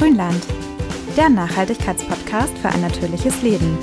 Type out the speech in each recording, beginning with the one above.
Grünland, der Nachhaltigkeitspodcast für ein natürliches Leben.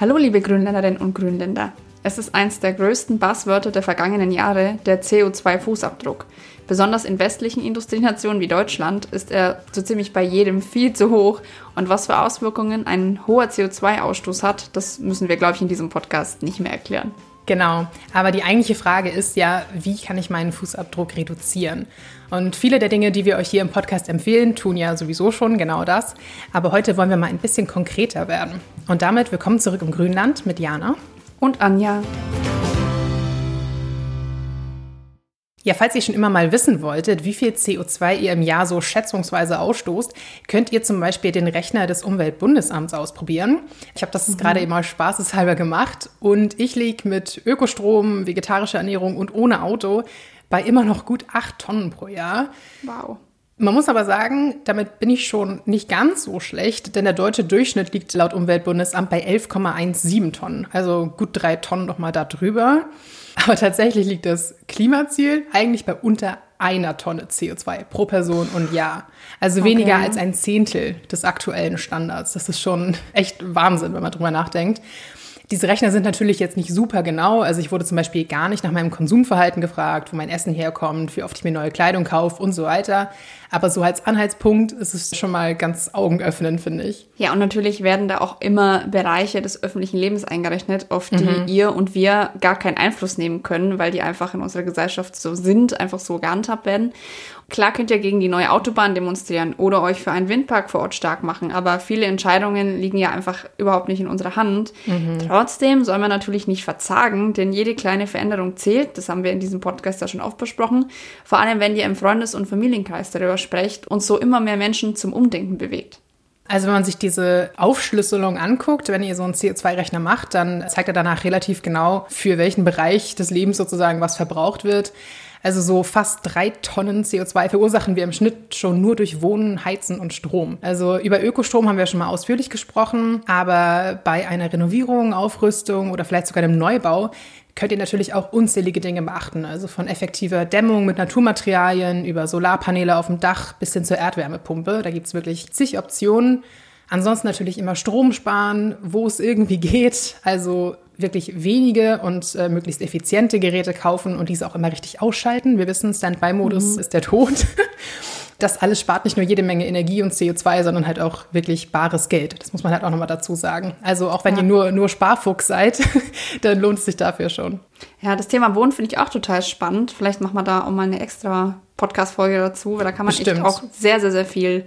Hallo liebe Grünländerinnen und Grünländer. Es ist eins der größten Buzzwörter der vergangenen Jahre, der CO2-Fußabdruck. Besonders in westlichen Industrienationen wie Deutschland ist er so ziemlich bei jedem viel zu hoch. Und was für Auswirkungen ein hoher CO2-Ausstoß hat, das müssen wir, glaube ich, in diesem Podcast nicht mehr erklären. Genau, aber die eigentliche Frage ist ja, wie kann ich meinen Fußabdruck reduzieren? Und viele der Dinge, die wir euch hier im Podcast empfehlen, tun ja sowieso schon genau das. Aber heute wollen wir mal ein bisschen konkreter werden. Und damit willkommen zurück im Grünland mit Jana und Anja. Ja, falls ihr schon immer mal wissen wolltet, wie viel CO2 ihr im Jahr so schätzungsweise ausstoßt, könnt ihr zum Beispiel den Rechner des Umweltbundesamts ausprobieren. Ich habe das mhm. gerade immer spaßeshalber gemacht und ich liege mit Ökostrom, vegetarischer Ernährung und ohne Auto bei immer noch gut acht Tonnen pro Jahr. Wow. Man muss aber sagen, damit bin ich schon nicht ganz so schlecht, denn der deutsche Durchschnitt liegt laut Umweltbundesamt bei 11,17 Tonnen. Also gut drei Tonnen nochmal da drüber. Aber tatsächlich liegt das Klimaziel eigentlich bei unter einer Tonne CO2 pro Person und Jahr. Also okay. weniger als ein Zehntel des aktuellen Standards. Das ist schon echt Wahnsinn, wenn man drüber nachdenkt. Diese Rechner sind natürlich jetzt nicht super genau. Also ich wurde zum Beispiel gar nicht nach meinem Konsumverhalten gefragt, wo mein Essen herkommt, wie oft ich mir neue Kleidung kaufe und so weiter. Aber so als Anhaltspunkt ist es schon mal ganz augenöffnend, finde ich. Ja, und natürlich werden da auch immer Bereiche des öffentlichen Lebens eingerechnet, auf die mhm. ihr und wir gar keinen Einfluss nehmen können, weil die einfach in unserer Gesellschaft so sind, einfach so gehandhabt werden. Klar könnt ihr gegen die neue Autobahn demonstrieren oder euch für einen Windpark vor Ort stark machen, aber viele Entscheidungen liegen ja einfach überhaupt nicht in unserer Hand. Mhm. Trotzdem soll man natürlich nicht verzagen, denn jede kleine Veränderung zählt. Das haben wir in diesem Podcast ja schon oft besprochen. Vor allem, wenn ihr im Freundes- und Familienkreis darüber sprecht und so immer mehr Menschen zum Umdenken bewegt. Also wenn man sich diese Aufschlüsselung anguckt, wenn ihr so einen CO2-Rechner macht, dann zeigt er danach relativ genau, für welchen Bereich des Lebens sozusagen was verbraucht wird. Also so fast drei Tonnen CO2 verursachen wir im Schnitt schon nur durch Wohnen, Heizen und Strom. Also über Ökostrom haben wir schon mal ausführlich gesprochen, aber bei einer Renovierung, Aufrüstung oder vielleicht sogar einem Neubau könnt ihr natürlich auch unzählige Dinge beachten. Also von effektiver Dämmung mit Naturmaterialien über Solarpaneele auf dem Dach bis hin zur Erdwärmepumpe. Da gibt es wirklich zig Optionen. Ansonsten natürlich immer Strom sparen, wo es irgendwie geht. Also wirklich wenige und äh, möglichst effiziente Geräte kaufen und diese auch immer richtig ausschalten. Wir wissen, Standby-Modus mhm. ist der Tod. Das alles spart nicht nur jede Menge Energie und CO2, sondern halt auch wirklich bares Geld. Das muss man halt auch nochmal dazu sagen. Also auch wenn ja. ihr nur, nur Sparfuchs seid, dann lohnt es sich dafür schon. Ja, das Thema Wohnen finde ich auch total spannend. Vielleicht machen wir da auch mal eine extra Podcast-Folge dazu, weil da kann man Bestimmt. echt auch sehr, sehr, sehr viel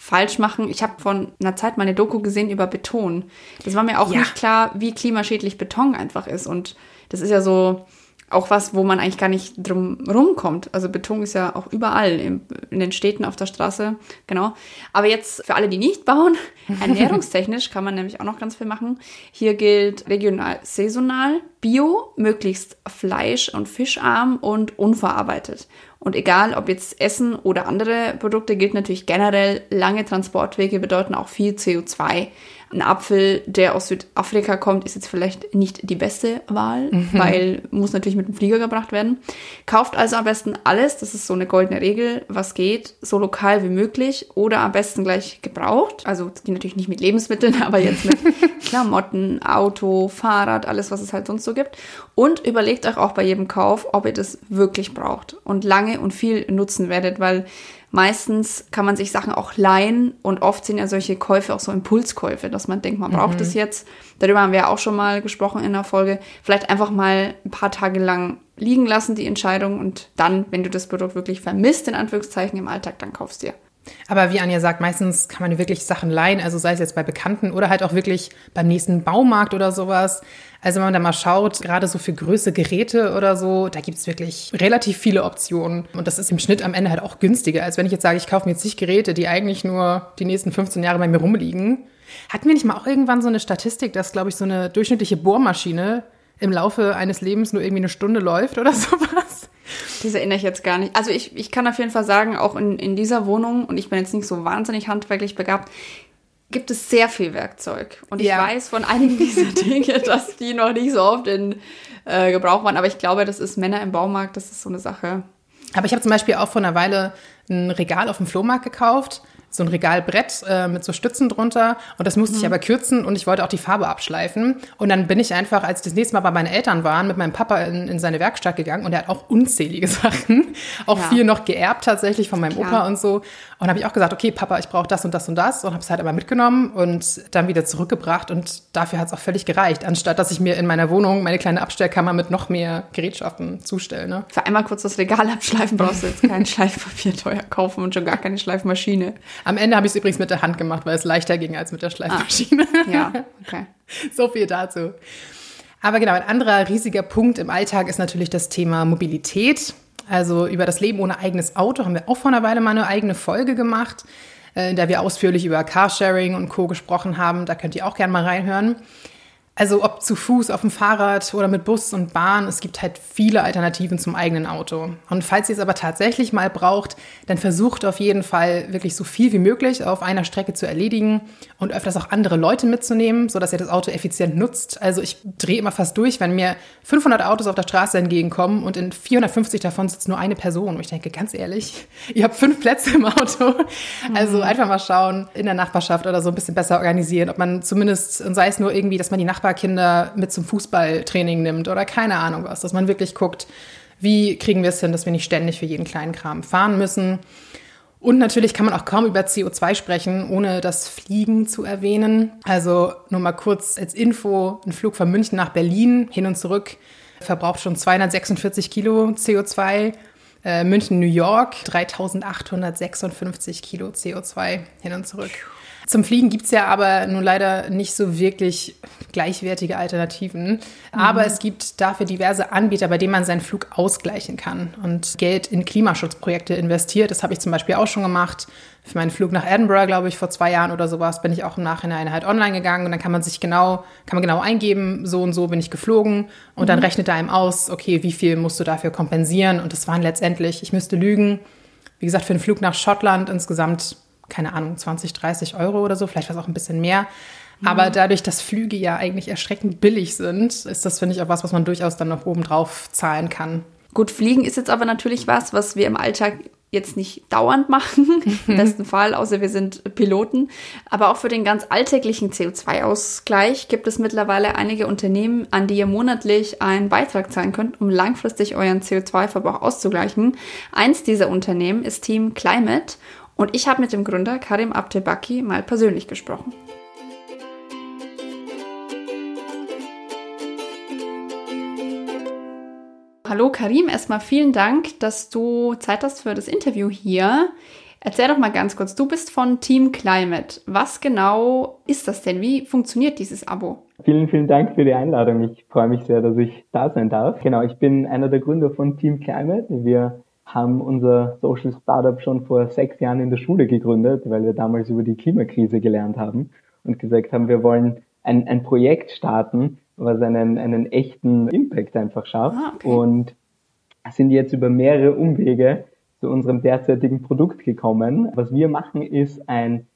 falsch machen. Ich habe von einer Zeit mal eine Doku gesehen über Beton. Das war mir auch ja. nicht klar, wie klimaschädlich Beton einfach ist. Und das ist ja so auch was, wo man eigentlich gar nicht drum rumkommt. Also Beton ist ja auch überall in, in den Städten auf der Straße, genau. Aber jetzt für alle, die nicht bauen, ernährungstechnisch kann man nämlich auch noch ganz viel machen. Hier gilt regional, saisonal, bio, möglichst fleisch- und fischarm und unverarbeitet. Und egal, ob jetzt Essen oder andere Produkte, gilt natürlich generell, lange Transportwege bedeuten auch viel CO2. Ein Apfel, der aus Südafrika kommt, ist jetzt vielleicht nicht die beste Wahl, mhm. weil muss natürlich mit dem Flieger gebracht werden. Kauft also am besten alles, das ist so eine goldene Regel, was geht, so lokal wie möglich oder am besten gleich gebraucht. Also die natürlich nicht mit Lebensmitteln, aber jetzt mit Klamotten, Auto, Fahrrad, alles, was es halt sonst so gibt. Und überlegt euch auch bei jedem Kauf, ob ihr das wirklich braucht und lange und viel nutzen werdet, weil meistens kann man sich Sachen auch leihen und oft sind ja solche Käufe auch so Impulskäufe, dass man denkt, man braucht es mhm. jetzt. Darüber haben wir auch schon mal gesprochen in der Folge. Vielleicht einfach mal ein paar Tage lang liegen lassen, die Entscheidung und dann, wenn du das Produkt wirklich vermisst, in Anführungszeichen im Alltag, dann kaufst du dir. Aber wie Anja sagt, meistens kann man wirklich Sachen leihen, also sei es jetzt bei Bekannten oder halt auch wirklich beim nächsten Baumarkt oder sowas. Also wenn man da mal schaut, gerade so für größere Geräte oder so, da gibt es wirklich relativ viele Optionen. Und das ist im Schnitt am Ende halt auch günstiger, als wenn ich jetzt sage, ich kaufe mir zig Geräte, die eigentlich nur die nächsten 15 Jahre bei mir rumliegen. Hatten wir nicht mal auch irgendwann so eine Statistik, dass, glaube ich, so eine durchschnittliche Bohrmaschine im Laufe eines Lebens nur irgendwie eine Stunde läuft oder sowas? Das erinnere ich jetzt gar nicht. Also ich, ich kann auf jeden Fall sagen, auch in, in dieser Wohnung, und ich bin jetzt nicht so wahnsinnig handwerklich begabt, gibt es sehr viel Werkzeug. Und ich ja. weiß von einigen dieser Dinge, dass die noch nicht so oft in äh, Gebrauch waren. Aber ich glaube, das ist Männer im Baumarkt, das ist so eine Sache. Aber ich habe zum Beispiel auch vor einer Weile ein Regal auf dem Flohmarkt gekauft so ein Regalbrett äh, mit so Stützen drunter und das musste mhm. ich aber kürzen und ich wollte auch die Farbe abschleifen. Und dann bin ich einfach, als ich das nächste Mal bei meinen Eltern waren, mit meinem Papa in, in seine Werkstatt gegangen und er hat auch unzählige Sachen, auch ja. viel noch geerbt tatsächlich von meinem Klar. Opa und so. Und habe ich auch gesagt, okay, Papa, ich brauche das und das und das und habe es halt immer mitgenommen und dann wieder zurückgebracht und dafür hat es auch völlig gereicht, anstatt dass ich mir in meiner Wohnung meine kleine Abstellkammer mit noch mehr Gerätschaften zustelle. Ne? Für einmal kurz das Regal abschleifen brauchst du jetzt kein Schleifpapier teuer kaufen und schon gar keine Schleifmaschine. Am Ende habe ich es übrigens mit der Hand gemacht, weil es leichter ging als mit der Schleifmaschine. Ah, ja, okay. so viel dazu. Aber genau, ein anderer riesiger Punkt im Alltag ist natürlich das Thema Mobilität. Also über das Leben ohne eigenes Auto haben wir auch vor einer Weile mal eine eigene Folge gemacht, äh, in der wir ausführlich über Carsharing und Co. gesprochen haben. Da könnt ihr auch gerne mal reinhören. Also ob zu Fuß, auf dem Fahrrad oder mit Bus und Bahn, es gibt halt viele Alternativen zum eigenen Auto. Und falls ihr es aber tatsächlich mal braucht, dann versucht auf jeden Fall wirklich so viel wie möglich auf einer Strecke zu erledigen und öfters auch andere Leute mitzunehmen, sodass ihr das Auto effizient nutzt. Also ich drehe immer fast durch, wenn mir 500 Autos auf der Straße entgegenkommen und in 450 davon sitzt nur eine Person. Und ich denke, ganz ehrlich, ihr habt fünf Plätze im Auto. Also mhm. einfach mal schauen, in der Nachbarschaft oder so ein bisschen besser organisieren, ob man zumindest, und sei es nur irgendwie, dass man die Nachbarn Nachbarkinder mit zum Fußballtraining nimmt oder keine Ahnung was, dass man wirklich guckt, wie kriegen wir es hin, dass wir nicht ständig für jeden kleinen Kram fahren müssen. Und natürlich kann man auch kaum über CO2 sprechen, ohne das Fliegen zu erwähnen. Also nur mal kurz als Info, ein Flug von München nach Berlin hin und zurück verbraucht schon 246 Kilo CO2. Äh, München, New York 3856 Kilo CO2 hin und zurück. Zum Fliegen gibt es ja aber nun leider nicht so wirklich gleichwertige Alternativen. Mhm. Aber es gibt dafür diverse Anbieter, bei denen man seinen Flug ausgleichen kann und Geld in Klimaschutzprojekte investiert. Das habe ich zum Beispiel auch schon gemacht. Für meinen Flug nach Edinburgh, glaube ich, vor zwei Jahren oder sowas, bin ich auch im Nachhinein halt online gegangen und dann kann man sich genau, kann man genau eingeben, so und so bin ich geflogen und mhm. dann rechnet er einem aus, okay, wie viel musst du dafür kompensieren? Und das waren letztendlich, ich müsste lügen, wie gesagt, für einen Flug nach Schottland insgesamt keine Ahnung, 20, 30 Euro oder so, vielleicht war es auch ein bisschen mehr. Aber mhm. dadurch, dass Flüge ja eigentlich erschreckend billig sind, ist das, finde ich, auch was, was man durchaus dann noch oben drauf zahlen kann. Gut, Fliegen ist jetzt aber natürlich was, was wir im Alltag jetzt nicht dauernd machen, im besten Fall, außer wir sind Piloten. Aber auch für den ganz alltäglichen CO2-Ausgleich gibt es mittlerweile einige Unternehmen, an die ihr monatlich einen Beitrag zahlen könnt, um langfristig euren CO2-Verbrauch auszugleichen. Eins dieser Unternehmen ist Team Climate und ich habe mit dem Gründer Karim Abtebaki mal persönlich gesprochen. Hallo Karim, erstmal vielen Dank, dass du Zeit hast für das Interview hier. Erzähl doch mal ganz kurz, du bist von Team Climate. Was genau ist das denn? Wie funktioniert dieses Abo? Vielen, vielen Dank für die Einladung. Ich freue mich sehr, dass ich da sein darf. Genau, ich bin einer der Gründer von Team Climate. Wir haben unser Social Startup schon vor sechs Jahren in der Schule gegründet, weil wir damals über die Klimakrise gelernt haben und gesagt haben, wir wollen ein, ein Projekt starten, was einen, einen echten Impact einfach schafft ah, okay. und sind jetzt über mehrere Umwege zu unserem derzeitigen Produkt gekommen. Was wir machen, ist ein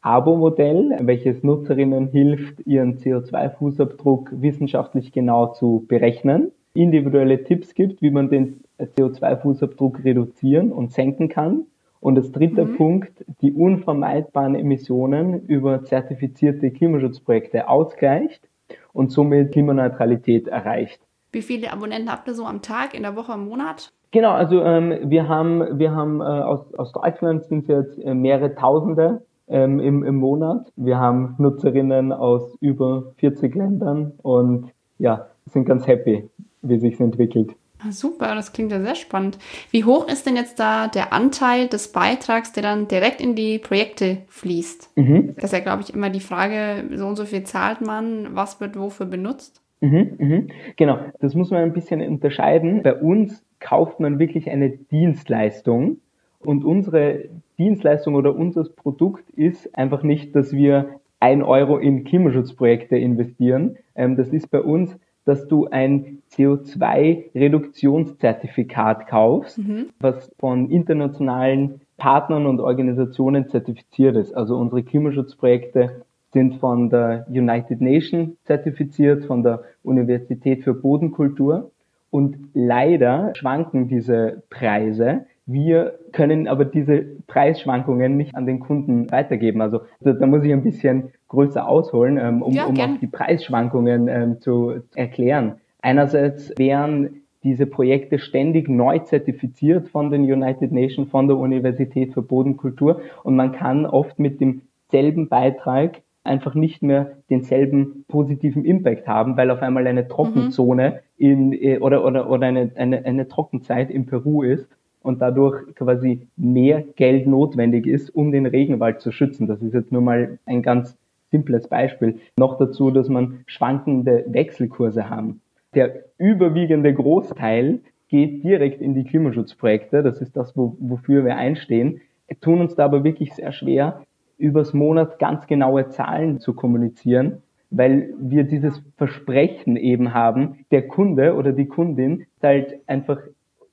Abo-Modell, welches Nutzerinnen hilft, ihren CO2-Fußabdruck wissenschaftlich genau zu berechnen, individuelle Tipps gibt, wie man den CO2-Fußabdruck reduzieren und senken kann. Und das dritte mhm. Punkt, die unvermeidbaren Emissionen über zertifizierte Klimaschutzprojekte ausgleicht und somit Klimaneutralität erreicht. Wie viele Abonnenten habt ihr so am Tag, in der Woche, im Monat? Genau, also ähm, wir haben, wir haben äh, aus, aus Deutschland sind es jetzt äh, mehrere Tausende ähm, im, im Monat. Wir haben Nutzerinnen aus über 40 Ländern und ja, sind ganz happy, wie sich entwickelt. Ah, super, das klingt ja sehr spannend. Wie hoch ist denn jetzt da der Anteil des Beitrags, der dann direkt in die Projekte fließt? Mhm. Das ist ja, glaube ich, immer die Frage, so und so viel zahlt man, was wird wofür benutzt? Mhm, mhm. Genau, das muss man ein bisschen unterscheiden. Bei uns kauft man wirklich eine Dienstleistung und unsere Dienstleistung oder unser Produkt ist einfach nicht, dass wir ein Euro in Klimaschutzprojekte investieren. Ähm, das ist bei uns dass du ein CO2-Reduktionszertifikat kaufst, mhm. was von internationalen Partnern und Organisationen zertifiziert ist. Also unsere Klimaschutzprojekte sind von der United Nations zertifiziert, von der Universität für Bodenkultur. Und leider schwanken diese Preise. Wir können aber diese Preisschwankungen nicht an den Kunden weitergeben. Also da, da muss ich ein bisschen größer ausholen, ähm, um, ja, um auch die Preisschwankungen ähm, zu erklären. Einerseits wären diese Projekte ständig neu zertifiziert von den United Nations, von der Universität für Bodenkultur und man kann oft mit demselben Beitrag einfach nicht mehr denselben positiven Impact haben, weil auf einmal eine Trockenzone mhm. in äh, oder oder oder eine, eine, eine Trockenzeit in Peru ist und dadurch quasi mehr Geld notwendig ist, um den Regenwald zu schützen. Das ist jetzt nur mal ein ganz simples Beispiel. Noch dazu, dass man schwankende Wechselkurse haben. Der überwiegende Großteil geht direkt in die Klimaschutzprojekte. Das ist das, wo, wofür wir einstehen. Wir tun uns da aber wirklich sehr schwer, übers Monat ganz genaue Zahlen zu kommunizieren, weil wir dieses Versprechen eben haben, der Kunde oder die Kundin zahlt einfach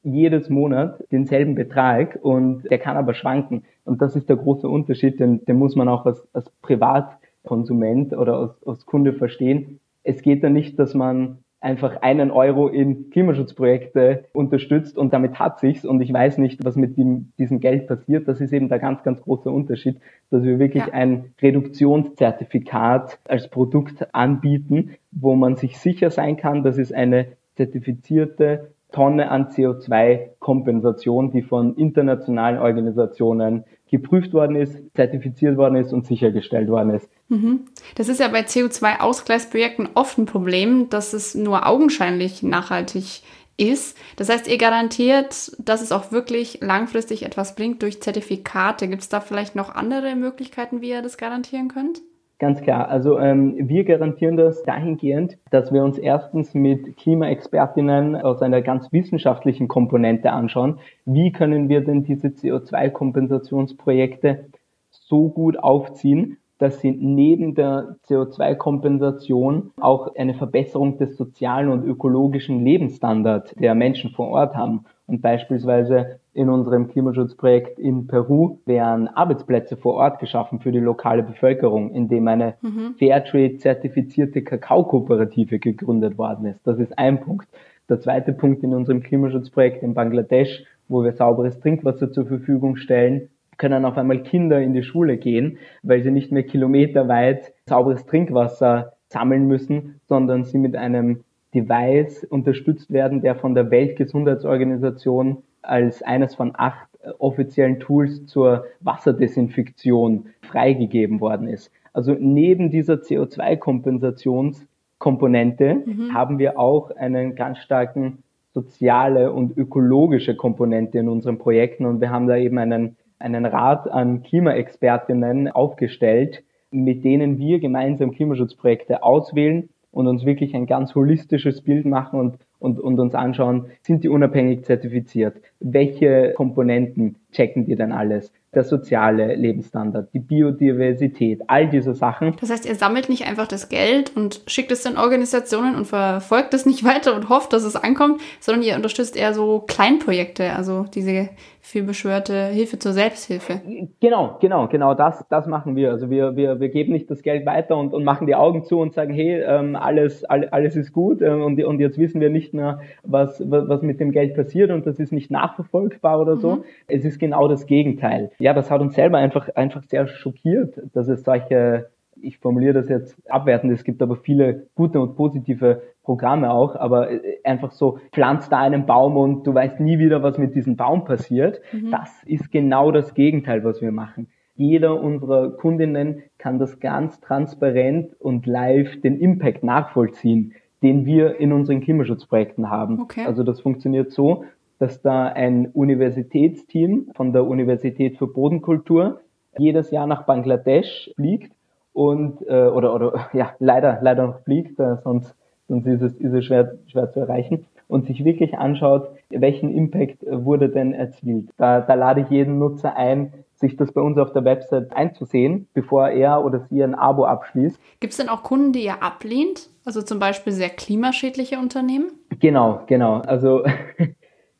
jedes Monat denselben Betrag und der kann aber schwanken. Und das ist der große Unterschied, den, den muss man auch als, als Privatkonsument oder als, als Kunde verstehen. Es geht da nicht, dass man einfach einen Euro in Klimaschutzprojekte unterstützt und damit hat sich's und ich weiß nicht, was mit dem, diesem Geld passiert. Das ist eben der ganz, ganz große Unterschied, dass wir wirklich ja. ein Reduktionszertifikat als Produkt anbieten, wo man sich sicher sein kann, dass es eine zertifizierte Tonne an CO2-Kompensation, die von internationalen Organisationen geprüft worden ist, zertifiziert worden ist und sichergestellt worden ist. Mhm. Das ist ja bei CO2-Ausgleichsprojekten oft ein Problem, dass es nur augenscheinlich nachhaltig ist. Das heißt, ihr garantiert, dass es auch wirklich langfristig etwas bringt durch Zertifikate. Gibt es da vielleicht noch andere Möglichkeiten, wie ihr das garantieren könnt? Ganz klar. Also ähm, wir garantieren das dahingehend, dass wir uns erstens mit Klimaexpertinnen aus einer ganz wissenschaftlichen Komponente anschauen. Wie können wir denn diese CO2-Kompensationsprojekte so gut aufziehen, dass sie neben der CO2-Kompensation auch eine Verbesserung des sozialen und ökologischen Lebensstandards der Menschen vor Ort haben. Und beispielsweise in unserem Klimaschutzprojekt in Peru werden Arbeitsplätze vor Ort geschaffen für die lokale Bevölkerung, indem eine mhm. Fairtrade-zertifizierte Kakaokooperative gegründet worden ist. Das ist ein Punkt. Der zweite Punkt in unserem Klimaschutzprojekt in Bangladesch, wo wir sauberes Trinkwasser zur Verfügung stellen, können auf einmal Kinder in die Schule gehen, weil sie nicht mehr kilometerweit sauberes Trinkwasser sammeln müssen, sondern sie mit einem Device unterstützt werden, der von der Weltgesundheitsorganisation als eines von acht äh, offiziellen Tools zur Wasserdesinfektion freigegeben worden ist. Also neben dieser CO2-Kompensationskomponente mhm. haben wir auch einen ganz starken soziale und ökologische Komponente in unseren Projekten und wir haben da eben einen, einen Rat an Klimaexpertinnen aufgestellt, mit denen wir gemeinsam Klimaschutzprojekte auswählen und uns wirklich ein ganz holistisches Bild machen und, und, und uns anschauen, sind die unabhängig zertifiziert? Welche Komponenten checken die denn alles? der soziale Lebensstandard, die Biodiversität, all diese Sachen. Das heißt, ihr sammelt nicht einfach das Geld und schickt es in Organisationen und verfolgt es nicht weiter und hofft, dass es ankommt, sondern ihr unterstützt eher so Kleinprojekte, also diese vielbeschwörte Hilfe zur Selbsthilfe. Genau, genau, genau, das, das machen wir. Also wir, wir, wir geben nicht das Geld weiter und, und machen die Augen zu und sagen, hey, ähm, alles, all, alles ist gut ähm, und, und jetzt wissen wir nicht mehr, was, was mit dem Geld passiert und das ist nicht nachverfolgbar oder so. Mhm. Es ist genau das Gegenteil ja, das hat uns selber einfach, einfach sehr schockiert, dass es solche, ich formuliere das jetzt abwertend, es gibt aber viele gute und positive Programme auch, aber äh, einfach so, pflanzt da einen Baum und du weißt nie wieder, was mit diesem Baum passiert. Mhm. Das ist genau das Gegenteil, was wir machen. Jeder unserer Kundinnen kann das ganz transparent und live den Impact nachvollziehen, den wir in unseren Klimaschutzprojekten haben. Okay. Also das funktioniert so, dass da ein Universitätsteam von der Universität für Bodenkultur jedes Jahr nach Bangladesch fliegt und äh, oder oder ja leider leider noch fliegt, äh, sonst sonst ist es, ist es schwer schwer zu erreichen und sich wirklich anschaut, welchen Impact wurde denn erzielt. Da, da lade ich jeden Nutzer ein, sich das bei uns auf der Website einzusehen, bevor er oder sie ein Abo abschließt. Gibt es denn auch Kunden, die ihr ablehnt? Also zum Beispiel sehr klimaschädliche Unternehmen? Genau, genau. Also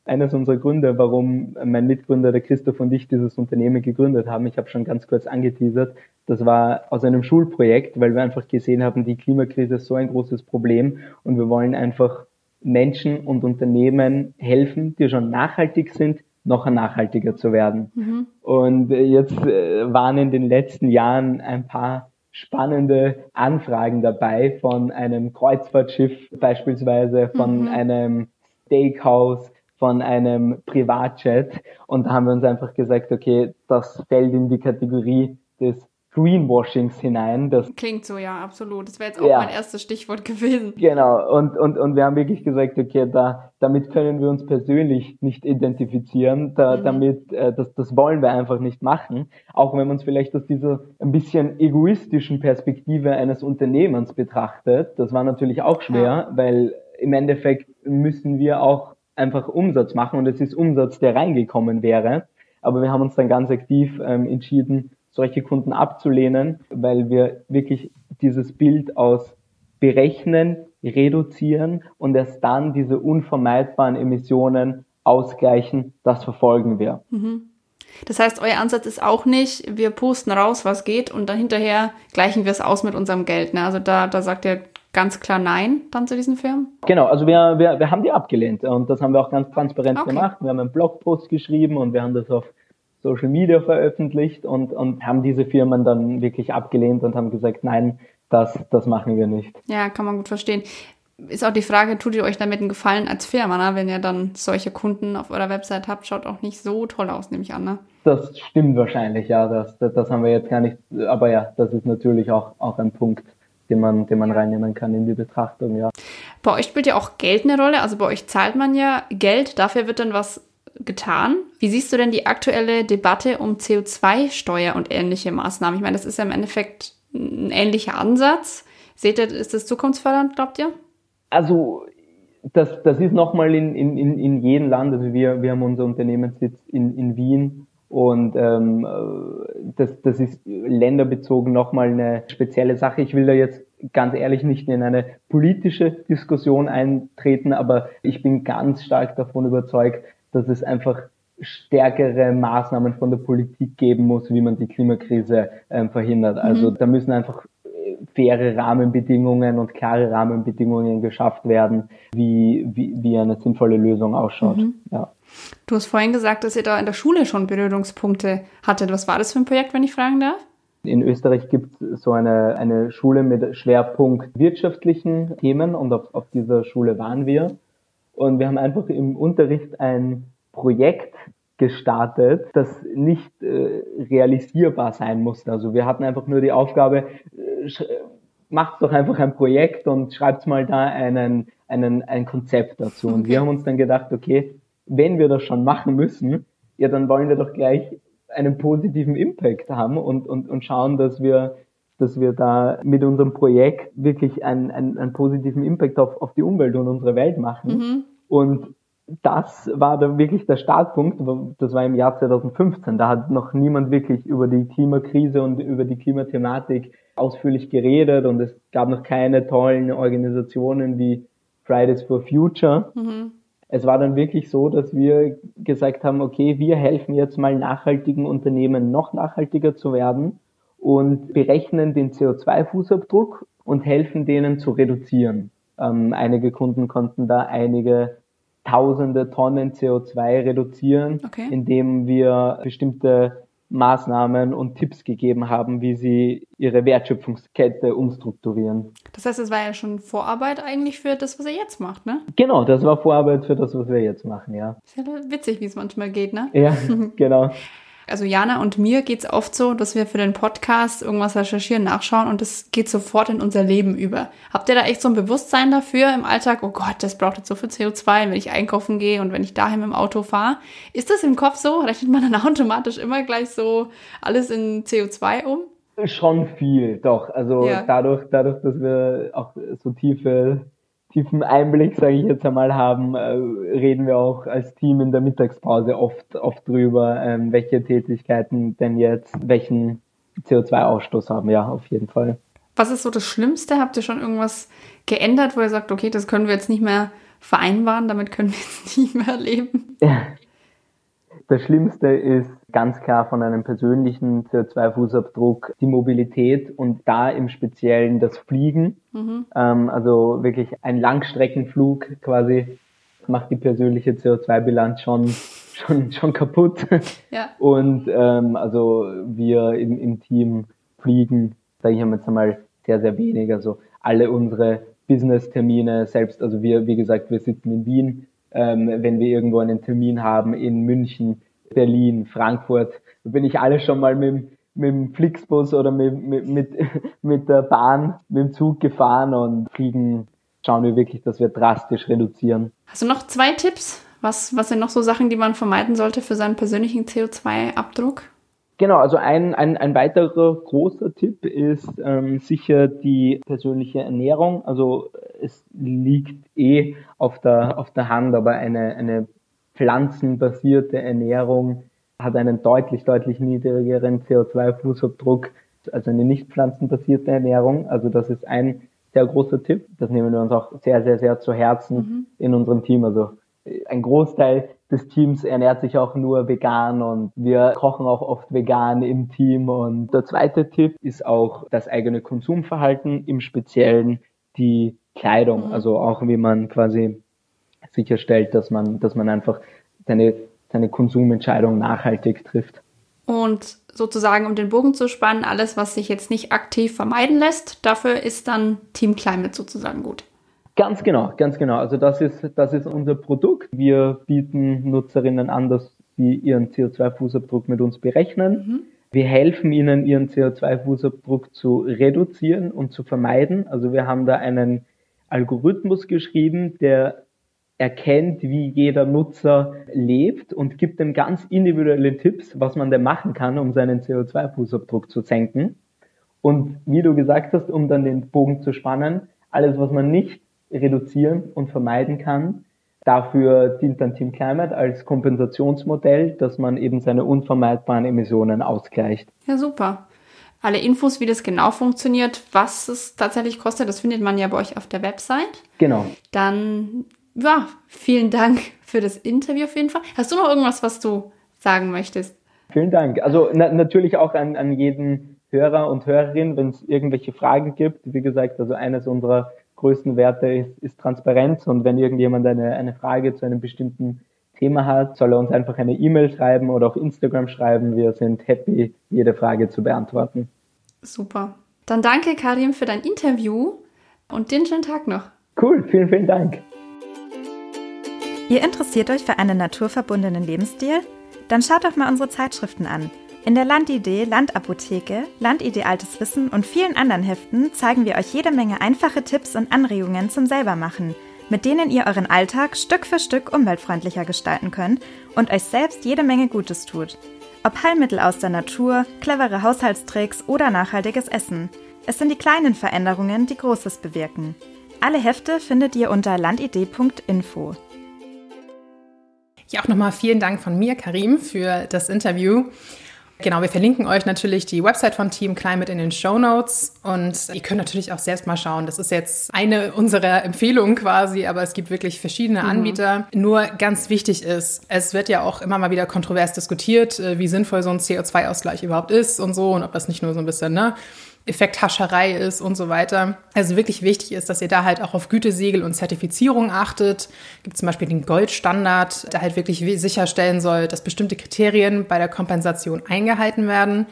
eines unserer Gründe, warum mein Mitgründer, der Christoph und ich dieses Unternehmen gegründet haben. Ich habe schon ganz kurz angeteasert. Das war aus einem Schulprojekt, weil wir einfach gesehen haben, die Klimakrise ist so ein großes Problem und wir wollen einfach Menschen und Unternehmen helfen, die schon nachhaltig sind, noch nachhaltiger zu werden. Mhm. Und jetzt äh, waren in den letzten Jahren ein paar spannende Anfragen dabei von einem Kreuzfahrtschiff beispielsweise, von mhm. einem Steakhouse, von einem Privatjet. Und da haben wir uns einfach gesagt, okay, das fällt in die Kategorie des Greenwashings hinein. Das Klingt so, ja, absolut. Das wäre jetzt auch ja. mein erstes Stichwort gewesen. Genau, und, und, und wir haben wirklich gesagt, okay, da, damit können wir uns persönlich nicht identifizieren, da, mhm. damit, äh, das, das wollen wir einfach nicht machen, auch wenn man es vielleicht aus dieser ein bisschen egoistischen Perspektive eines Unternehmens betrachtet. Das war natürlich auch schwer, ja. weil im Endeffekt müssen wir auch einfach Umsatz machen und es ist Umsatz, der reingekommen wäre. Aber wir haben uns dann ganz aktiv ähm, entschieden, solche Kunden abzulehnen, weil wir wirklich dieses Bild aus berechnen, reduzieren und erst dann diese unvermeidbaren Emissionen ausgleichen, das verfolgen wir. Mhm. Das heißt, euer Ansatz ist auch nicht, wir posten raus, was geht und dann hinterher gleichen wir es aus mit unserem Geld. Ne? Also da, da sagt ihr ganz klar Nein dann zu diesen Firmen? Genau, also wir, wir, wir haben die abgelehnt und das haben wir auch ganz transparent okay. gemacht. Wir haben einen Blogpost geschrieben und wir haben das auf Social Media veröffentlicht und, und haben diese Firmen dann wirklich abgelehnt und haben gesagt, nein, das, das machen wir nicht. Ja, kann man gut verstehen. Ist auch die Frage, tut ihr euch damit einen Gefallen als Firma, ne? wenn ihr dann solche Kunden auf eurer Website habt, schaut auch nicht so toll aus, nehme ich an. Ne? Das stimmt wahrscheinlich, ja, das, das, das haben wir jetzt gar nicht, aber ja, das ist natürlich auch, auch ein Punkt, den man, den man reinnehmen kann in die Betrachtung, ja. Bei euch spielt ja auch Geld eine Rolle, also bei euch zahlt man ja Geld, dafür wird dann was getan. Wie siehst du denn die aktuelle Debatte um CO2-Steuer und ähnliche Maßnahmen? Ich meine, das ist ja im Endeffekt ein ähnlicher Ansatz. Seht ihr, ist das zukunftsfördernd, glaubt ihr? Also das, das ist nochmal in, in, in jedem Land. Also wir, wir haben unser Unternehmenssitz in, in Wien und ähm, das, das ist länderbezogen nochmal eine spezielle Sache. Ich will da jetzt ganz ehrlich nicht in eine politische Diskussion eintreten, aber ich bin ganz stark davon überzeugt, dass es einfach stärkere Maßnahmen von der Politik geben muss, wie man die Klimakrise ähm, verhindert. Also mhm. da müssen einfach äh, faire Rahmenbedingungen und klare Rahmenbedingungen geschafft werden, wie, wie, wie eine sinnvolle Lösung ausschaut. Mhm. Ja. Du hast vorhin gesagt, dass ihr da in der Schule schon Berührungspunkte hattet. Was war das für ein Projekt, wenn ich fragen darf? In Österreich gibt es so eine, eine Schule mit Schwerpunkt wirtschaftlichen Themen und auf, auf dieser Schule waren wir. Und wir haben einfach im Unterricht ein Projekt gestartet, das nicht äh, realisierbar sein musste. Also wir hatten einfach nur die Aufgabe, äh, macht doch einfach ein Projekt und schreibt mal da einen, einen, ein Konzept dazu. Und wir haben uns dann gedacht, okay, wenn wir das schon machen müssen, ja, dann wollen wir doch gleich einen positiven Impact haben und, und, und schauen, dass wir, dass wir da mit unserem Projekt wirklich einen, einen, einen positiven Impact auf, auf die Umwelt und unsere Welt machen. Mhm. Und das war dann wirklich der Startpunkt, das war im Jahr 2015, da hat noch niemand wirklich über die Klimakrise und über die Klimathematik ausführlich geredet und es gab noch keine tollen Organisationen wie Fridays for Future. Mhm. Es war dann wirklich so, dass wir gesagt haben, okay, wir helfen jetzt mal nachhaltigen Unternehmen noch nachhaltiger zu werden und berechnen den CO2-Fußabdruck und helfen denen zu reduzieren. Ähm, einige Kunden konnten da einige tausende Tonnen CO2 reduzieren, okay. indem wir bestimmte Maßnahmen und Tipps gegeben haben, wie sie ihre Wertschöpfungskette umstrukturieren. Das heißt, es war ja schon Vorarbeit eigentlich für das, was ihr jetzt macht, ne? Genau, das war Vorarbeit für das, was wir jetzt machen, ja. Ist ja witzig, wie es manchmal geht, ne? Ja, genau. Also Jana und mir geht's oft so, dass wir für den Podcast irgendwas recherchieren, nachschauen und das geht sofort in unser Leben über. Habt ihr da echt so ein Bewusstsein dafür im Alltag? Oh Gott, das braucht jetzt so viel CO2, wenn ich einkaufen gehe und wenn ich daheim im Auto fahre. Ist das im Kopf so? Rechnet man dann automatisch immer gleich so alles in CO2 um? Schon viel, doch. Also ja. dadurch, dadurch, dass wir auch so tiefe tiefen Einblick, sage ich jetzt einmal, haben, äh, reden wir auch als Team in der Mittagspause oft, oft drüber, ähm, welche Tätigkeiten denn jetzt welchen CO2-Ausstoß haben. Ja, auf jeden Fall. Was ist so das Schlimmste? Habt ihr schon irgendwas geändert, wo ihr sagt, okay, das können wir jetzt nicht mehr vereinbaren, damit können wir jetzt nicht mehr leben? Ja. Das Schlimmste ist ganz klar von einem persönlichen CO2-Fußabdruck die Mobilität und da im Speziellen das Fliegen. Mhm. Ähm, also wirklich ein Langstreckenflug quasi macht die persönliche CO2-Bilanz schon, schon, schon kaputt. Ja. Und ähm, also wir im, im Team fliegen, sage ich jetzt einmal, sehr, sehr wenig. Also alle unsere Business-Termine selbst, also wir, wie gesagt, wir sitzen in Wien, ähm, wenn wir irgendwo einen Termin haben in München, Berlin, Frankfurt, bin ich alle schon mal mit, mit dem Flixbus oder mit, mit, mit, mit der Bahn, mit dem Zug gefahren und fliegen schauen wir wirklich, dass wir drastisch reduzieren. Hast du noch zwei Tipps? Was, was sind noch so Sachen, die man vermeiden sollte für seinen persönlichen CO2-Abdruck? Genau, also ein, ein, ein weiterer großer Tipp ist ähm, sicher die persönliche Ernährung. Also es liegt eh auf der, auf der Hand, aber eine, eine pflanzenbasierte Ernährung hat einen deutlich, deutlich niedrigeren CO2-Fußabdruck als eine nicht pflanzenbasierte Ernährung. Also das ist ein sehr großer Tipp. Das nehmen wir uns auch sehr, sehr, sehr zu Herzen mhm. in unserem Team. Also ein Großteil des Teams ernährt sich auch nur vegan und wir kochen auch oft vegan im Team. Und der zweite Tipp ist auch das eigene Konsumverhalten, im Speziellen die Kleidung. Mhm. Also auch wie man quasi sicherstellt, dass man, dass man einfach seine, seine Konsumentscheidung nachhaltig trifft. Und sozusagen, um den Bogen zu spannen, alles, was sich jetzt nicht aktiv vermeiden lässt, dafür ist dann Team Climate sozusagen gut. Ganz genau, ganz genau. Also das ist, das ist unser Produkt. Wir bieten Nutzerinnen an, dass sie ihren CO2-Fußabdruck mit uns berechnen. Mhm. Wir helfen ihnen, ihren CO2-Fußabdruck zu reduzieren und zu vermeiden. Also wir haben da einen Algorithmus geschrieben, der erkennt, wie jeder Nutzer lebt und gibt ihm ganz individuelle Tipps, was man denn machen kann, um seinen CO2-Fußabdruck zu senken. Und wie du gesagt hast, um dann den Bogen zu spannen, alles, was man nicht reduzieren und vermeiden kann, dafür dient dann Team Climate als Kompensationsmodell, dass man eben seine unvermeidbaren Emissionen ausgleicht. Ja, super. Alle Infos, wie das genau funktioniert, was es tatsächlich kostet, das findet man ja bei euch auf der Website. Genau. Dann ja, vielen Dank für das Interview auf jeden Fall. Hast du noch irgendwas, was du sagen möchtest? Vielen Dank. Also na, natürlich auch an, an jeden Hörer und Hörerin, wenn es irgendwelche Fragen gibt. Wie gesagt, also eines unserer größten Werte ist, ist Transparenz und wenn irgendjemand eine, eine Frage zu einem bestimmten Thema hat, soll er uns einfach eine E-Mail schreiben oder auf Instagram schreiben. Wir sind happy, jede Frage zu beantworten. Super. Dann danke, Karim, für dein Interview und den schönen Tag noch. Cool, vielen, vielen Dank. Ihr interessiert euch für einen naturverbundenen Lebensstil? Dann schaut doch mal unsere Zeitschriften an. In der Landidee, Landapotheke, Landidee Altes Wissen und vielen anderen Heften zeigen wir euch jede Menge einfache Tipps und Anregungen zum Selbermachen, mit denen ihr euren Alltag Stück für Stück umweltfreundlicher gestalten könnt und euch selbst jede Menge Gutes tut. Ob Heilmittel aus der Natur, clevere Haushaltstricks oder nachhaltiges Essen. Es sind die kleinen Veränderungen, die Großes bewirken. Alle Hefte findet ihr unter landidee.info. Ja, auch nochmal vielen Dank von mir, Karim, für das Interview. Genau, wir verlinken euch natürlich die Website von Team Climate in den Show Notes und ihr könnt natürlich auch selbst mal schauen. Das ist jetzt eine unserer Empfehlungen quasi, aber es gibt wirklich verschiedene mhm. Anbieter. Nur ganz wichtig ist, es wird ja auch immer mal wieder kontrovers diskutiert, äh, wie sinnvoll so ein CO2-Ausgleich überhaupt ist und so und ob das nicht nur so ein bisschen, ne, Effekthascherei ist und so weiter. Also wirklich wichtig ist, dass ihr da halt auch auf Gütesiegel und Zertifizierung achtet. Gibt zum Beispiel den Goldstandard, der halt wirklich sicherstellen soll, dass bestimmte Kriterien bei der Kompensation eingehalten werden.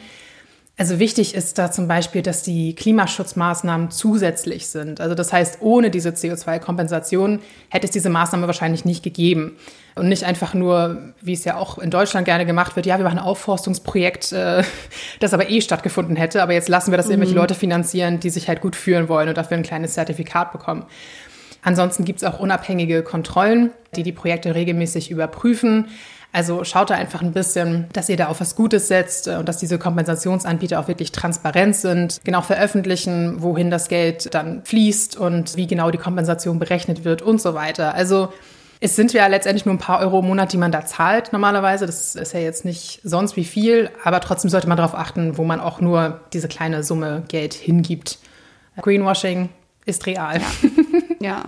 Also wichtig ist da zum Beispiel, dass die Klimaschutzmaßnahmen zusätzlich sind. Also das heißt, ohne diese CO2-Kompensation hätte es diese Maßnahme wahrscheinlich nicht gegeben. Und nicht einfach nur, wie es ja auch in Deutschland gerne gemacht wird, ja, wir machen ein Aufforstungsprojekt, äh, das aber eh stattgefunden hätte, aber jetzt lassen wir das mhm. irgendwelche Leute finanzieren, die sich halt gut fühlen wollen und dafür ein kleines Zertifikat bekommen. Ansonsten gibt es auch unabhängige Kontrollen, die die Projekte regelmäßig überprüfen. Also schaut da einfach ein bisschen, dass ihr da auf was Gutes setzt äh, und dass diese Kompensationsanbieter auch wirklich transparent sind, genau veröffentlichen, wohin das Geld dann fließt und wie genau die Kompensation berechnet wird und so weiter. Also es sind ja letztendlich nur ein paar Euro im Monat, die man da zahlt normalerweise. Das ist ja jetzt nicht sonst wie viel, aber trotzdem sollte man darauf achten, wo man auch nur diese kleine Summe Geld hingibt. Greenwashing ist real. Ja, ja.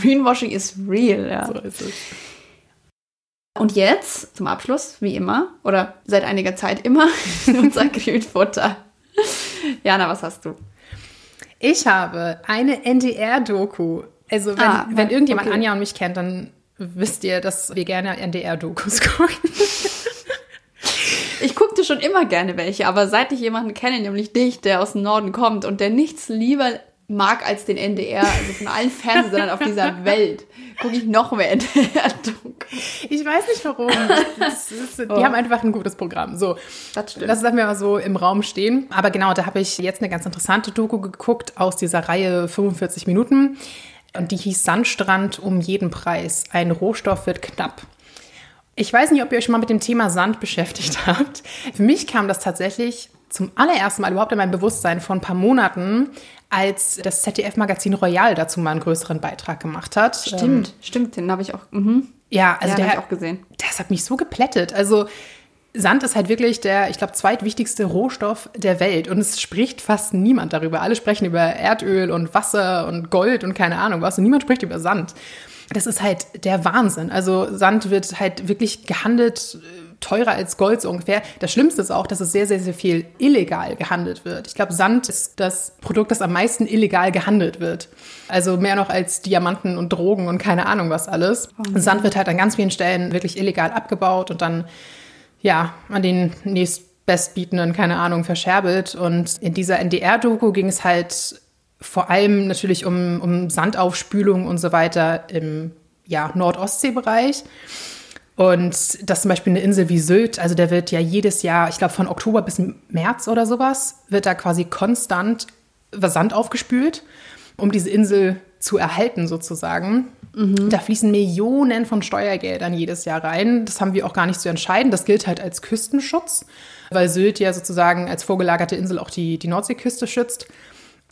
Greenwashing ist real, ja. So ist es. Und jetzt, zum Abschluss, wie immer, oder seit einiger Zeit immer, unser Grünfutter. Jana, was hast du? Ich habe eine NDR-Doku. Also, wenn, ah, wenn irgendjemand okay. Anja und mich kennt, dann wisst ihr, dass wir gerne NDR-Dokus gucken. Ich guckte schon immer gerne welche, aber seit ich jemanden kenne, nämlich dich, der aus dem Norden kommt und der nichts lieber mag als den NDR, also von allen Fernsehsendern auf dieser Welt, gucke ich noch mehr NDR-Dokus. Ich weiß nicht warum. Ist, die oh. haben einfach ein gutes Programm. So, das stimmt. Das lassen wir mal so im Raum stehen. Aber genau, da habe ich jetzt eine ganz interessante Doku geguckt aus dieser Reihe 45 Minuten. Und die hieß Sandstrand um jeden Preis. Ein Rohstoff wird knapp. Ich weiß nicht, ob ihr euch schon mal mit dem Thema Sand beschäftigt habt. Für mich kam das tatsächlich zum allerersten Mal überhaupt in mein Bewusstsein vor ein paar Monaten, als das ZDF-Magazin Royal dazu mal einen größeren Beitrag gemacht hat. Stimmt, ähm, stimmt, den habe ich auch. Mhm. Ja, also ja, der habe ich auch gesehen. Das hat mich so geplättet. Also Sand ist halt wirklich der, ich glaube, zweitwichtigste Rohstoff der Welt und es spricht fast niemand darüber. Alle sprechen über Erdöl und Wasser und Gold und keine Ahnung was und niemand spricht über Sand. Das ist halt der Wahnsinn. Also Sand wird halt wirklich gehandelt teurer als Gold so ungefähr. Das Schlimmste ist auch, dass es sehr, sehr, sehr viel illegal gehandelt wird. Ich glaube, Sand ist das Produkt, das am meisten illegal gehandelt wird. Also mehr noch als Diamanten und Drogen und keine Ahnung was alles. Oh. Sand wird halt an ganz vielen Stellen wirklich illegal abgebaut und dann, ja, an den nächstbestbietenden, keine Ahnung, verscherbelt. Und in dieser NDR-Doku ging es halt vor allem natürlich um, um Sandaufspülung und so weiter im ja, Nord-Ostsee-Bereich. Und das zum Beispiel eine Insel wie Sylt, also der wird ja jedes Jahr, ich glaube von Oktober bis März oder sowas, wird da quasi konstant Sand aufgespült, um diese Insel zu erhalten sozusagen. Mhm. Da fließen Millionen von Steuergeldern jedes Jahr rein. Das haben wir auch gar nicht zu entscheiden. Das gilt halt als Küstenschutz, weil Sylt ja sozusagen als vorgelagerte Insel auch die, die Nordseeküste schützt.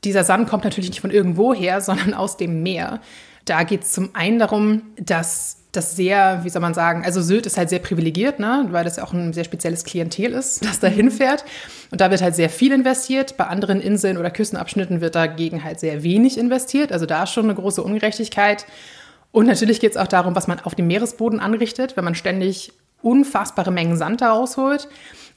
Dieser Sand kommt natürlich nicht von irgendwo her, sondern aus dem Meer. Da geht es zum einen darum, dass das sehr, wie soll man sagen, also Sylt ist halt sehr privilegiert, ne, weil das ja auch ein sehr spezielles Klientel ist, das da hinfährt. Und da wird halt sehr viel investiert. Bei anderen Inseln oder Küstenabschnitten wird dagegen halt sehr wenig investiert. Also da ist schon eine große Ungerechtigkeit. Und natürlich geht es auch darum, was man auf dem Meeresboden anrichtet, wenn man ständig unfassbare Mengen Sand da rausholt.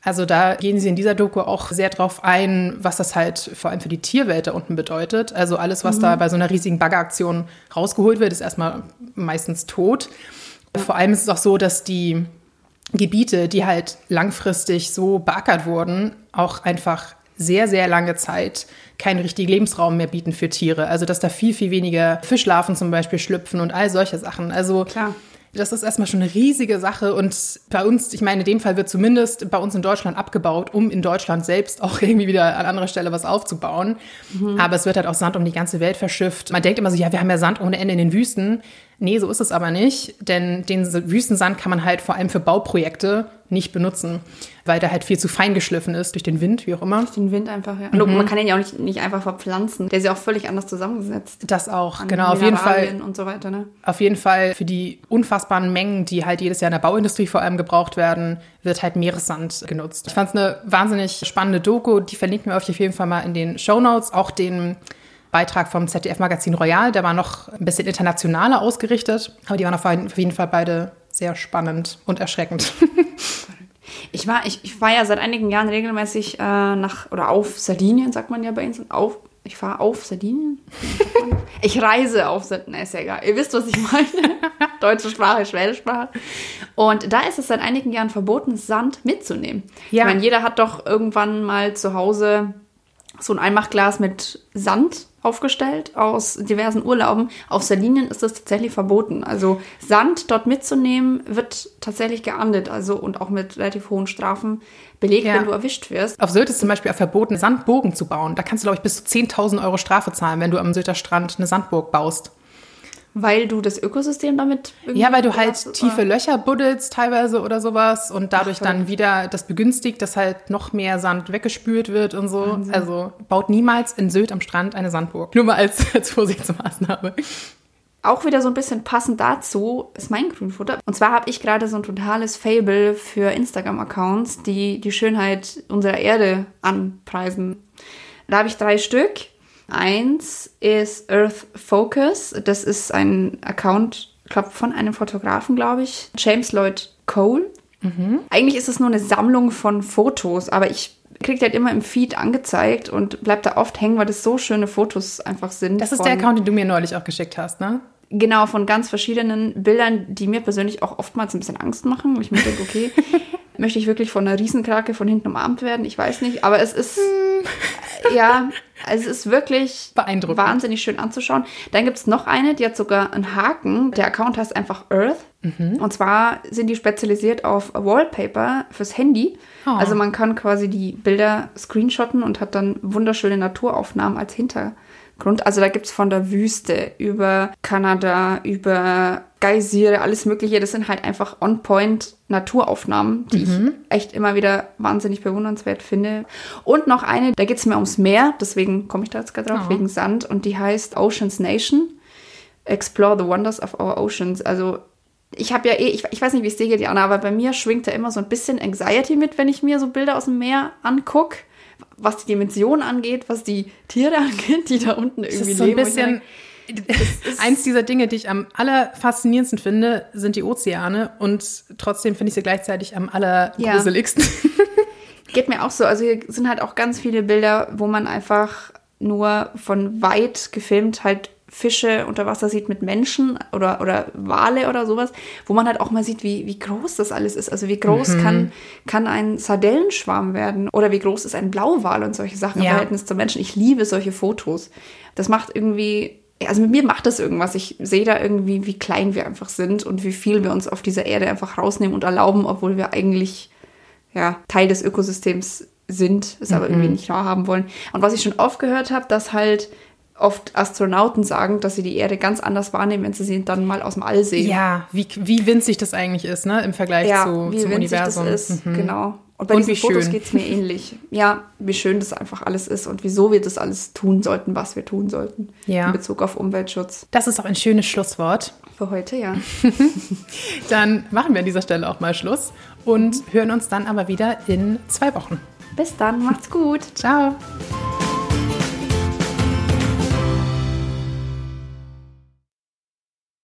Also da gehen sie in dieser Doku auch sehr drauf ein, was das halt vor allem für die Tierwelt da unten bedeutet. Also alles, was mhm. da bei so einer riesigen Baggeraktion rausgeholt wird, ist erstmal meistens tot. Vor allem ist es auch so, dass die Gebiete, die halt langfristig so beackert wurden, auch einfach sehr, sehr lange Zeit keinen richtigen Lebensraum mehr bieten für Tiere. Also dass da viel, viel weniger Fischlarven zum Beispiel schlüpfen und all solche Sachen. Also Klar. Das ist erstmal schon eine riesige Sache und bei uns, ich meine, in dem Fall wird zumindest bei uns in Deutschland abgebaut, um in Deutschland selbst auch irgendwie wieder an anderer Stelle was aufzubauen. Mhm. Aber es wird halt auch Sand um die ganze Welt verschifft. Man denkt immer so, ja, wir haben ja Sand ohne Ende in den Wüsten. Nee, so ist es aber nicht, denn den Wüstensand kann man halt vor allem für Bauprojekte nicht benutzen, weil der halt viel zu fein geschliffen ist durch den Wind, wie auch immer. Durch den Wind einfach, ja. Und mhm. man kann ihn ja auch nicht, nicht einfach verpflanzen. Der ist ja auch völlig anders zusammengesetzt. Das auch, genau, auf jeden Fall. Und so weiter, ne? Auf jeden Fall für die unfassbaren Mengen, die halt jedes Jahr in der Bauindustrie vor allem gebraucht werden, wird halt Meeressand genutzt. Ich fand es eine wahnsinnig spannende Doku, die verlinken wir euch auf jeden Fall mal in den Show Notes, auch den Beitrag vom ZDF-Magazin Royal. Der war noch ein bisschen internationaler ausgerichtet, aber die waren auf jeden Fall beide sehr spannend und erschreckend. Ich war, ich, ich war ja seit einigen Jahren regelmäßig äh, nach oder auf Sardinien, sagt man ja bei uns. Auf, ich fahre auf Sardinien? ich reise auf Sardinien. Ist ja egal. Ihr wisst, was ich meine. Deutsche Sprache, Schwedisch Sprache. Und da ist es seit einigen Jahren verboten, Sand mitzunehmen. Ja. Ich meine, jeder hat doch irgendwann mal zu Hause so ein Einmachglas mit Sand aufgestellt aus diversen Urlauben. Auf Sardinien ist das tatsächlich verboten. Also Sand dort mitzunehmen wird tatsächlich geahndet, also und auch mit relativ hohen Strafen belegt, ja. wenn du erwischt wirst. Auf Sylt ist zum Beispiel auch verboten, Sandbogen zu bauen. Da kannst du, glaube ich, bis zu 10.000 Euro Strafe zahlen, wenn du am Sylter Strand eine Sandburg baust. Weil du das Ökosystem damit. Ja, weil du halt hast, tiefe Löcher buddelst teilweise oder sowas und dadurch Ach, dann wieder das begünstigt, dass halt noch mehr Sand weggespült wird und so. Wahnsinn. Also baut niemals in Sylt am Strand eine Sandburg. Nur mal als, als Vorsichtsmaßnahme. Auch wieder so ein bisschen passend dazu ist mein Grünfutter. Und zwar habe ich gerade so ein totales Fable für Instagram-Accounts, die die Schönheit unserer Erde anpreisen. Da habe ich drei Stück Eins ist Earth Focus. Das ist ein Account, glaube, von einem Fotografen, glaube ich, James Lloyd Cole. Mhm. Eigentlich ist es nur eine Sammlung von Fotos, aber ich kriege halt immer im Feed angezeigt und bleibt da oft hängen, weil das so schöne Fotos einfach sind. Das ist der Account, den du mir neulich auch geschickt hast, ne? Genau, von ganz verschiedenen Bildern, die mir persönlich auch oftmals ein bisschen Angst machen. ich mir denke, okay, möchte ich wirklich von einer Riesenkrake von hinten umarmt werden? Ich weiß nicht, aber es ist, hm. ja, also es ist wirklich Beeindruckend. wahnsinnig schön anzuschauen. Dann gibt es noch eine, die hat sogar einen Haken. Der Account heißt einfach Earth. Mhm. Und zwar sind die spezialisiert auf Wallpaper fürs Handy. Oh. Also man kann quasi die Bilder screenshotten und hat dann wunderschöne Naturaufnahmen als Hintergrund. Also da gibt es von der Wüste über Kanada, über Geysire, alles Mögliche. Das sind halt einfach on-point Naturaufnahmen, die mhm. ich echt immer wieder wahnsinnig bewundernswert finde. Und noch eine, da geht es mir ums Meer, deswegen komme ich da jetzt gerade drauf, oh. wegen Sand. Und die heißt Oceans Nation. Explore the Wonders of Our Oceans. Also ich habe ja eh, ich, ich weiß nicht, wie es dir geht, Jana, aber bei mir schwingt da immer so ein bisschen Anxiety mit, wenn ich mir so Bilder aus dem Meer angucke. Was die Dimension angeht, was die Tiere angeht, die da unten irgendwie das ist so ein Bisschen Eins dieser Dinge, die ich am allerfaszinierendsten finde, sind die Ozeane und trotzdem finde ich sie gleichzeitig am allergruseligsten. Ja. Geht mir auch so. Also hier sind halt auch ganz viele Bilder, wo man einfach nur von weit gefilmt halt Fische unter Wasser sieht mit Menschen oder, oder Wale oder sowas, wo man halt auch mal sieht, wie, wie groß das alles ist. Also wie groß mhm. kann, kann ein Sardellenschwarm werden oder wie groß ist ein Blauwal und solche Sachen ja. im Verhältnis zu Menschen. Ich liebe solche Fotos. Das macht irgendwie also mit mir macht das irgendwas. Ich sehe da irgendwie, wie klein wir einfach sind und wie viel wir uns auf dieser Erde einfach rausnehmen und erlauben, obwohl wir eigentlich ja, Teil des Ökosystems sind, es mhm. aber irgendwie nicht wahrhaben wollen. Und was ich schon oft gehört habe, dass halt oft Astronauten sagen, dass sie die Erde ganz anders wahrnehmen, wenn sie sie dann mal aus dem All sehen. Ja, wie, wie winzig das eigentlich ist, ne, im Vergleich ja, zu, wie zum winzig Universum. Das ist, mhm. genau. Und bei und diesen Fotos geht es mir ähnlich. Ja, wie schön das einfach alles ist und wieso wir das alles tun sollten, was wir tun sollten ja. in Bezug auf Umweltschutz. Das ist auch ein schönes Schlusswort. Für heute, ja. dann machen wir an dieser Stelle auch mal Schluss und hören uns dann aber wieder in zwei Wochen. Bis dann, macht's gut. Ciao.